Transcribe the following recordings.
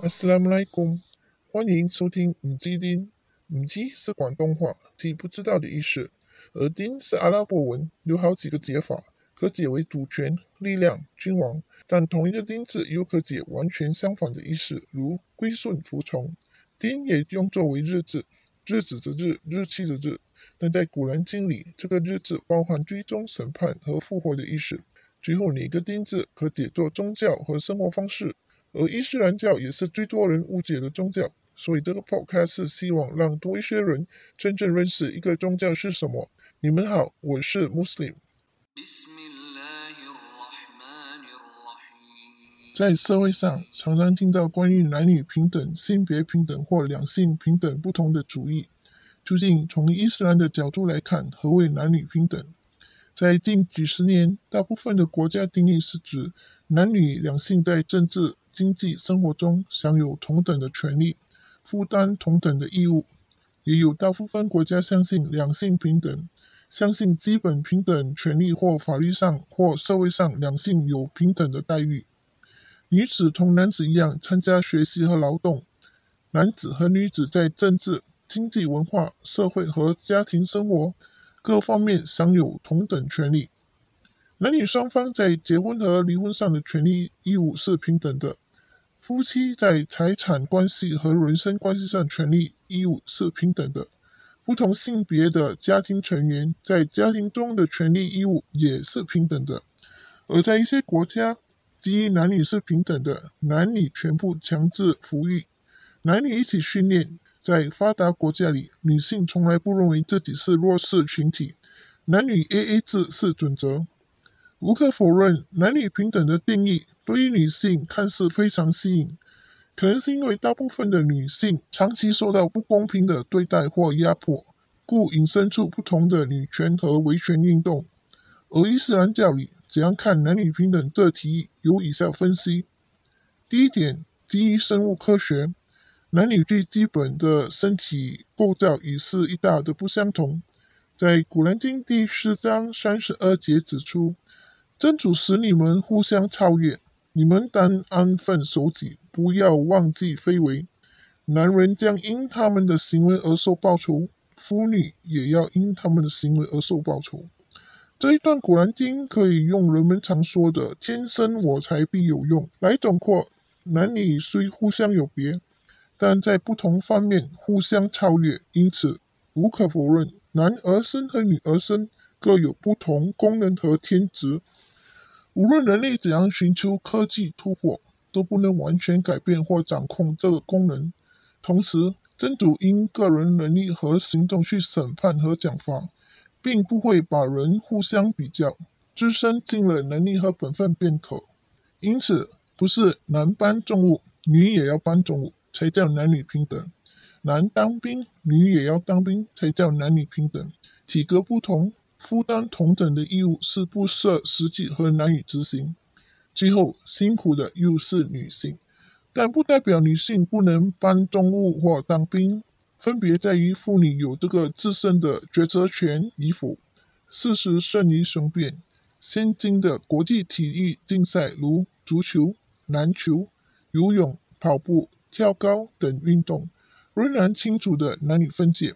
Assalamualaikum，欢迎收听五基丁。五基是广东话，即不知道的意思。而丁是阿拉伯文，有好几个解法，可解为主权、力量、君王。但同一个丁字又可解完全相反的意思，如归顺、服从。丁也用作为日子，日子的日，日期的日。但在古兰经里，这个日子包含追踪、审判和复活的意思。最后，哪个丁字可解作宗教和生活方式。而伊斯兰教也是最多人误解的宗教，所以这个 podcast 是希望让多一些人真正认识一个宗教是什么。你们好，我是 Muslim。在社会上，常常听到关于男女平等、性别平等或两性平等不同的主义。究竟从伊斯兰的角度来看，何谓男女平等？在近几十年，大部分的国家定义是指男女两性在政治。经济生活中享有同等的权利，负担同等的义务，也有大部分国家相信两性平等，相信基本平等权利或法律上或社会上两性有平等的待遇。女子同男子一样参加学习和劳动，男子和女子在政治、经济、文化、社会和家庭生活各方面享有同等权利。男女双方在结婚和离婚上的权利义务是平等的。夫妻在财产关系和人身关系上权利义务是平等的，不同性别的家庭成员在家庭中的权利义务也是平等的。而在一些国家，基于男女是平等的，男女全部强制抚育，男女一起训练。在发达国家里，女性从来不认为自己是弱势群体，男女 AA 制是准则。无可否认，男女平等的定义。对于女性看似非常吸引，可能是因为大部分的女性长期受到不公平的对待或压迫，故引申出不同的女权和维权运动。而伊斯兰教里怎样看男女平等这题，有以下分析：第一点，基于生物科学，男女最基本的身体构造已是一大的不相同。在古兰经第四章三十二节指出，真主使你们互相超越。你们当安分守己，不要忘记非为。男人将因他们的行为而受报酬，妇女也要因他们的行为而受报酬。这一段古兰经可以用人们常说的“天生我材必有用”来总括。男女虽互相有别，但在不同方面互相超越，因此无可否认，男儿身和女儿身各有不同功能和天职。无论人类怎样寻求科技突破，都不能完全改变或掌控这个功能。同时，真主因个人能力和行动去审判和奖罚，并不会把人互相比较，自身尽了能力和本分便可。因此，不是男搬重物，女也要搬重物才叫男女平等；男当兵，女也要当兵才叫男女平等。体格不同。负担同等的义务是不设实际和难以执行。最后，辛苦的又是女性，但不代表女性不能搬重物或当兵，分别在于妇女有这个自身的抉择权与否。事实胜于雄辩，现今的国际体育竞赛，如足球、篮球、游泳、跑步、跳高等运动，仍然清楚的男女分界，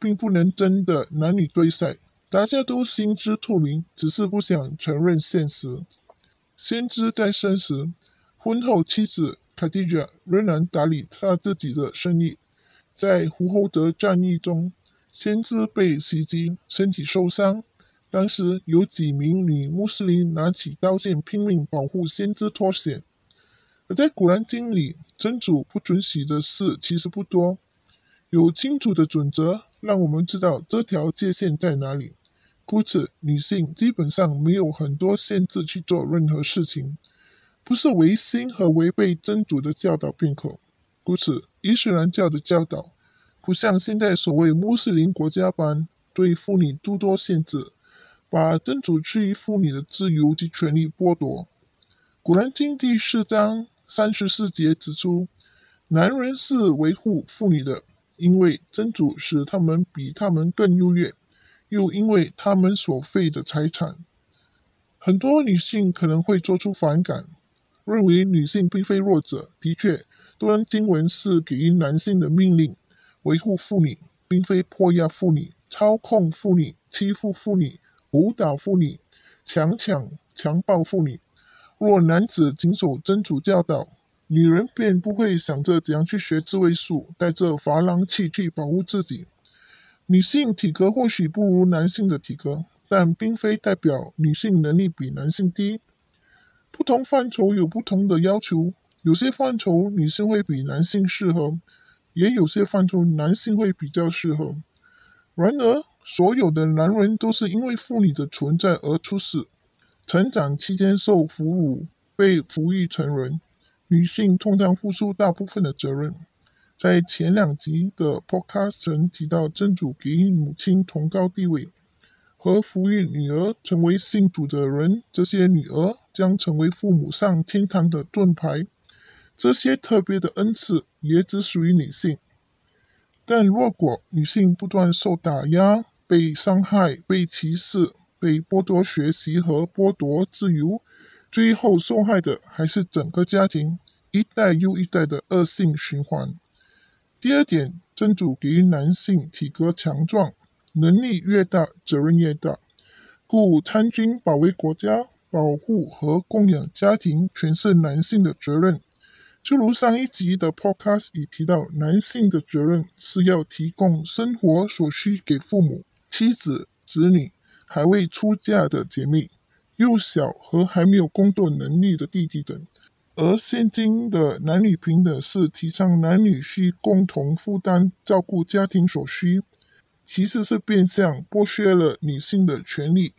并不能真的男女对赛。大家都心知肚明，只是不想承认现实。先知在生时，婚后妻子卡蒂贾仍然打理他自己的生意。在胡侯德战役中，先知被袭击，身体受伤。当时有几名女穆斯林拿起刀剑拼命保护先知脱险。而在古兰经里，真主不准许的事其实不多，有清楚的准则。让我们知道这条界限在哪里。故此，女性基本上没有很多限制去做任何事情，不是违心和违背真主的教导便可。故此，伊斯兰教的教导不像现在所谓穆斯林国家般对妇女诸多限制，把真主赐予妇女的自由及权利剥夺。古兰经第四章三十四节指出，男人是维护妇女的。因为真主使他们比他们更优越，又因为他们所费的财产，很多女性可能会做出反感，认为女性并非弱者。的确，段经文是给予男性的命令，维护妇女，并非迫压妇女、操控妇女、欺负妇女、殴打妇女、强抢、强暴妇女。若男子谨守真主教导，女人便不会想着怎样去学自卫术，带着珐琅器去保护自己。女性体格或许不如男性的体格，但并非代表女性能力比男性低。不同范畴有不同的要求，有些范畴女性会比男性适合，也有些范畴男性会比较适合。然而，所有的男人都是因为妇女的存在而出世，成长期间受俘虏，被抚育成人。女性通常付出大部分的责任。在前两集的 Podcast 曾提到，真主给予母亲崇高地位。和抚育女儿成为信主的人，这些女儿将成为父母上天堂的盾牌。这些特别的恩赐也只属于女性。但如果女性不断受打压、被伤害、被歧视、被剥夺学习和剥夺自由，最后受害的还是整个家庭，一代又一代的恶性循环。第二点，真主给予男性体格强壮。能力越大，责任越大，故参军保卫国家、保护和供养家庭，全是男性的责任。就如上一集的 Podcast 已提到，男性的责任是要提供生活所需给父母、妻子、子女、还未出嫁的姐妹、幼小和还没有工作能力的弟弟等。而现今的男女平等是提倡男女需共同负担照顾家庭所需。其实是变相剥削了女性的权利，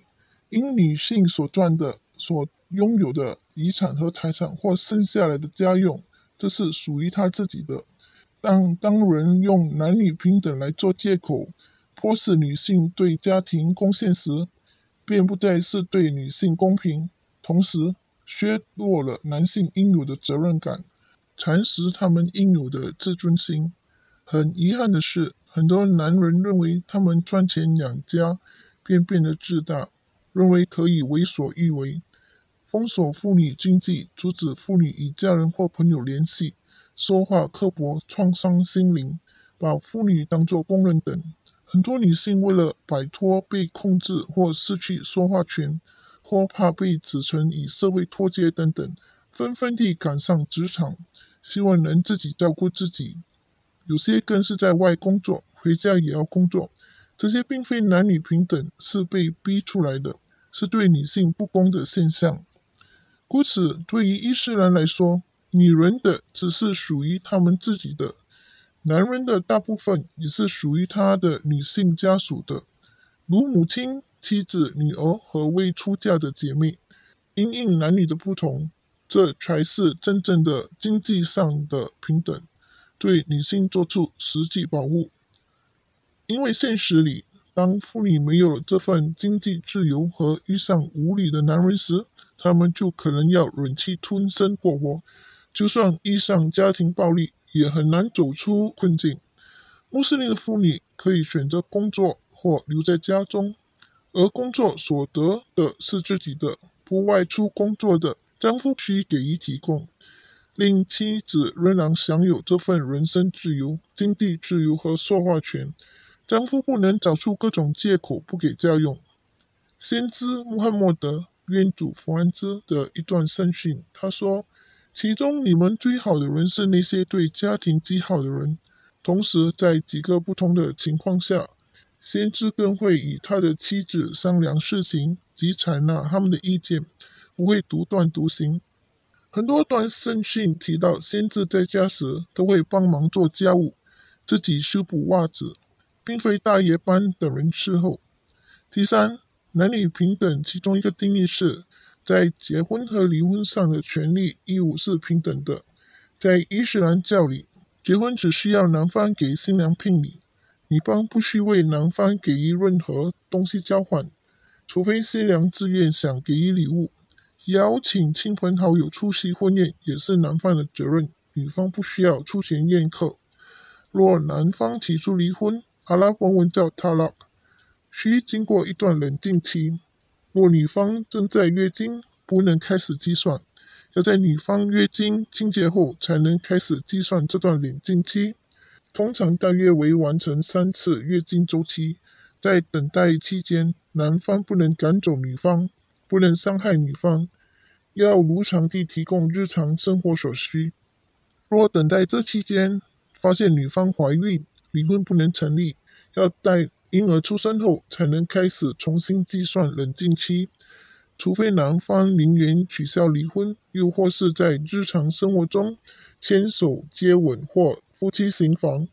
因女性所赚的、所拥有的遗产和财产，或剩下来的家用，这是属于她自己的。但当人用男女平等来做借口，迫使女性对家庭贡献时，便不再是对女性公平，同时削弱了男性应有的责任感，蚕食他们应有的自尊心。很遗憾的是。很多男人认为他们赚钱养家，便变得自大，认为可以为所欲为，封锁妇女经济，阻止妇女与家人或朋友联系，说话刻薄，创伤心灵，把妇女当作工人等。很多女性为了摆脱被控制或失去说话权，或怕被指称与社会脱节等等，纷纷地赶上职场，希望能自己照顾自己。有些更是在外工作。回家也要工作，这些并非男女平等，是被逼出来的，是对女性不公的现象。故此，对于伊斯兰来说，女人的只是属于他们自己的，男人的大部分也是属于他的女性家属的，如母亲、妻子、女儿和未出嫁的姐妹。因应男女的不同，这才是真正的经济上的平等，对女性做出实际保护。因为现实里，当妇女没有了这份经济自由和遇上无理的男人时，她们就可能要忍气吞声过活。就算遇上家庭暴力，也很难走出困境。穆斯林的妇女可以选择工作或留在家中，而工作所得的是自己的，不外出工作的丈夫需给予提供，令妻子仍然享有这份人身自由、经济自由和说话权。丈夫不能找出各种借口不给家用。先知穆罕默德愿主福安之的一段圣训，他说：“其中你们最好的人是那些对家庭极好的人。”同时，在几个不同的情况下，先知更会与他的妻子商量事情及采纳他们的意见，不会独断独行。很多段圣训提到，先知在家时都会帮忙做家务，自己修补袜子。并非大爷般等人伺候。第三，男女平等，其中一个定义是，在结婚和离婚上的权利义务是平等的。在伊斯兰教里，结婚只需要男方给新娘聘礼，女方不需为男方给予任何东西交换，除非新娘自愿想给予礼物。邀请亲朋好友出席婚宴也是男方的责任，女方不需要出钱宴客。若男方提出离婚，阿拉伯文叫 talak，需经过一段冷静期。若女方正在月经，不能开始计算，要在女方月经清结后才能开始计算这段冷静期，通常大约为完成三次月经周期。在等待期间，男方不能赶走女方，不能伤害女方，要如常地提供日常生活所需。若等待这期间发现女方怀孕，离婚不能成立，要待婴儿出生后才能开始重新计算冷静期。除非男方宁愿取消离婚，又或是在日常生活中牵手、接吻或夫妻行房，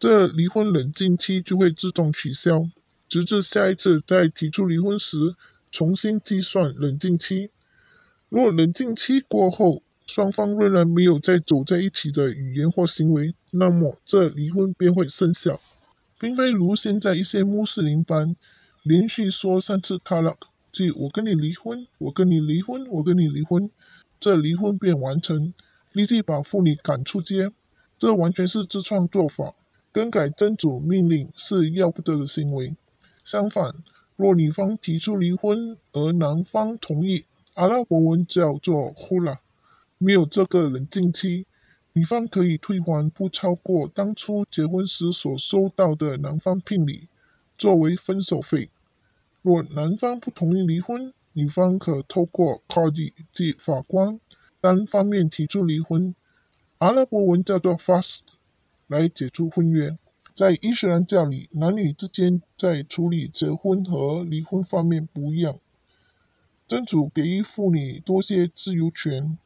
这离婚冷静期就会自动取消，直至下一次再提出离婚时重新计算冷静期。若冷静期过后，双方仍然没有再走在一起的语言或行为，那么这离婚便会生效，并非如现在一些穆斯林般连续说三次塔拉。即我跟你离婚，我跟你离婚，我跟你离婚，这离婚便完成，立即把妇女赶出街。这完全是自创做法，更改真主命令是要不得的行为。相反，若女方提出离婚而男方同意，阿拉伯文叫做呼啦，没有这个冷静期，女方可以退还不超过当初结婚时所收到的男方聘礼，作为分手费。若男方不同意离婚，女方可透过 qadi 即法官单方面提出离婚，阿拉伯文叫做 fast，来解除婚约。在伊斯兰教里，男女之间在处理结婚和离婚方面不一样，真主给予妇女多些自由权。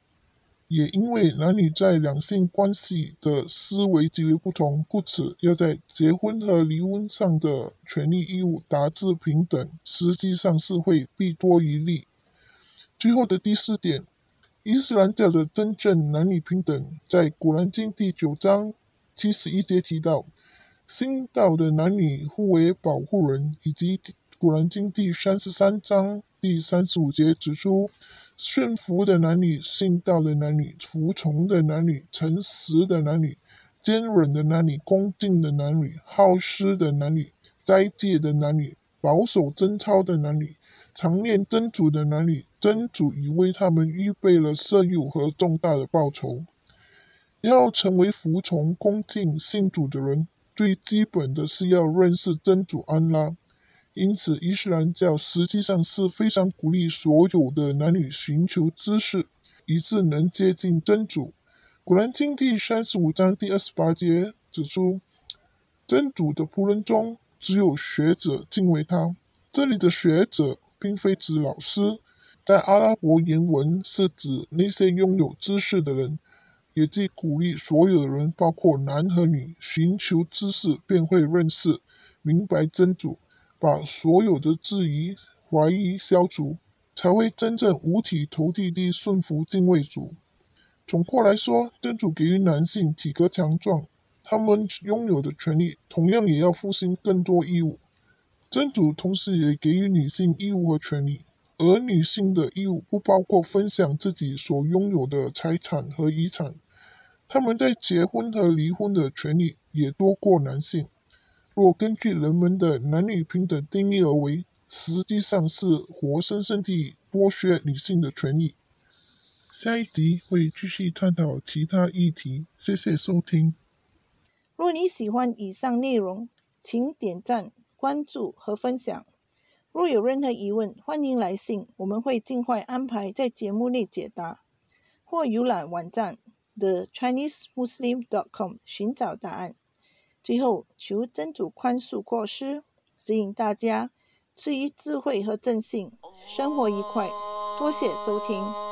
也因为男女在两性关系的思维极为不同，故此要在结婚和离婚上的权利义务达至平等，实际上是会弊多于利。最后的第四点，伊斯兰教的真正男女平等，在古兰经第九章七十一节提到，新道的男女互为保护人，以及古兰经第三十三章第三十五节指出。驯服的男女、信道的男女、服从的男女、诚实的男女、坚忍的男女、恭敬的男女、好施的男女、斋戒的男女、保守贞操的男女、常念真主的男女，真主已为他们预备了色诱和重大的报酬。要成为服从、恭敬、信主的人，最基本的是要认识真主安拉。因此，伊斯兰教实际上是非常鼓励所有的男女寻求知识，以致能接近真主。古兰经第三十五章第二十八节指出，真主的仆人中只有学者敬畏他。这里的学者并非指老师，在阿拉伯原文是指那些拥有知识的人，也即鼓励所有的人，包括男和女，寻求知识，便会认识、明白真主。把所有的质疑、怀疑消除，才会真正五体投地地顺服敬畏主。总括来说，真主给予男性体格强壮，他们拥有的权利，同样也要负心更多义务。真主同时也给予女性义务和权利，而女性的义务不包括分享自己所拥有的财产和遗产。他们在结婚和离婚的权利也多过男性。若根据人们的男女平等定义而为，实际上是活生生地剥削女性的权益。下一集会继续探讨其他议题。谢谢收听。若你喜欢以上内容，请点赞、关注和分享。若有任何疑问，欢迎来信，我们会尽快安排在节目内解答，或浏览网站 thechinesemuslim.com 寻找答案。最后，求真主宽恕过失，指引大家赐予智慧和正信，生活愉快。多谢收听。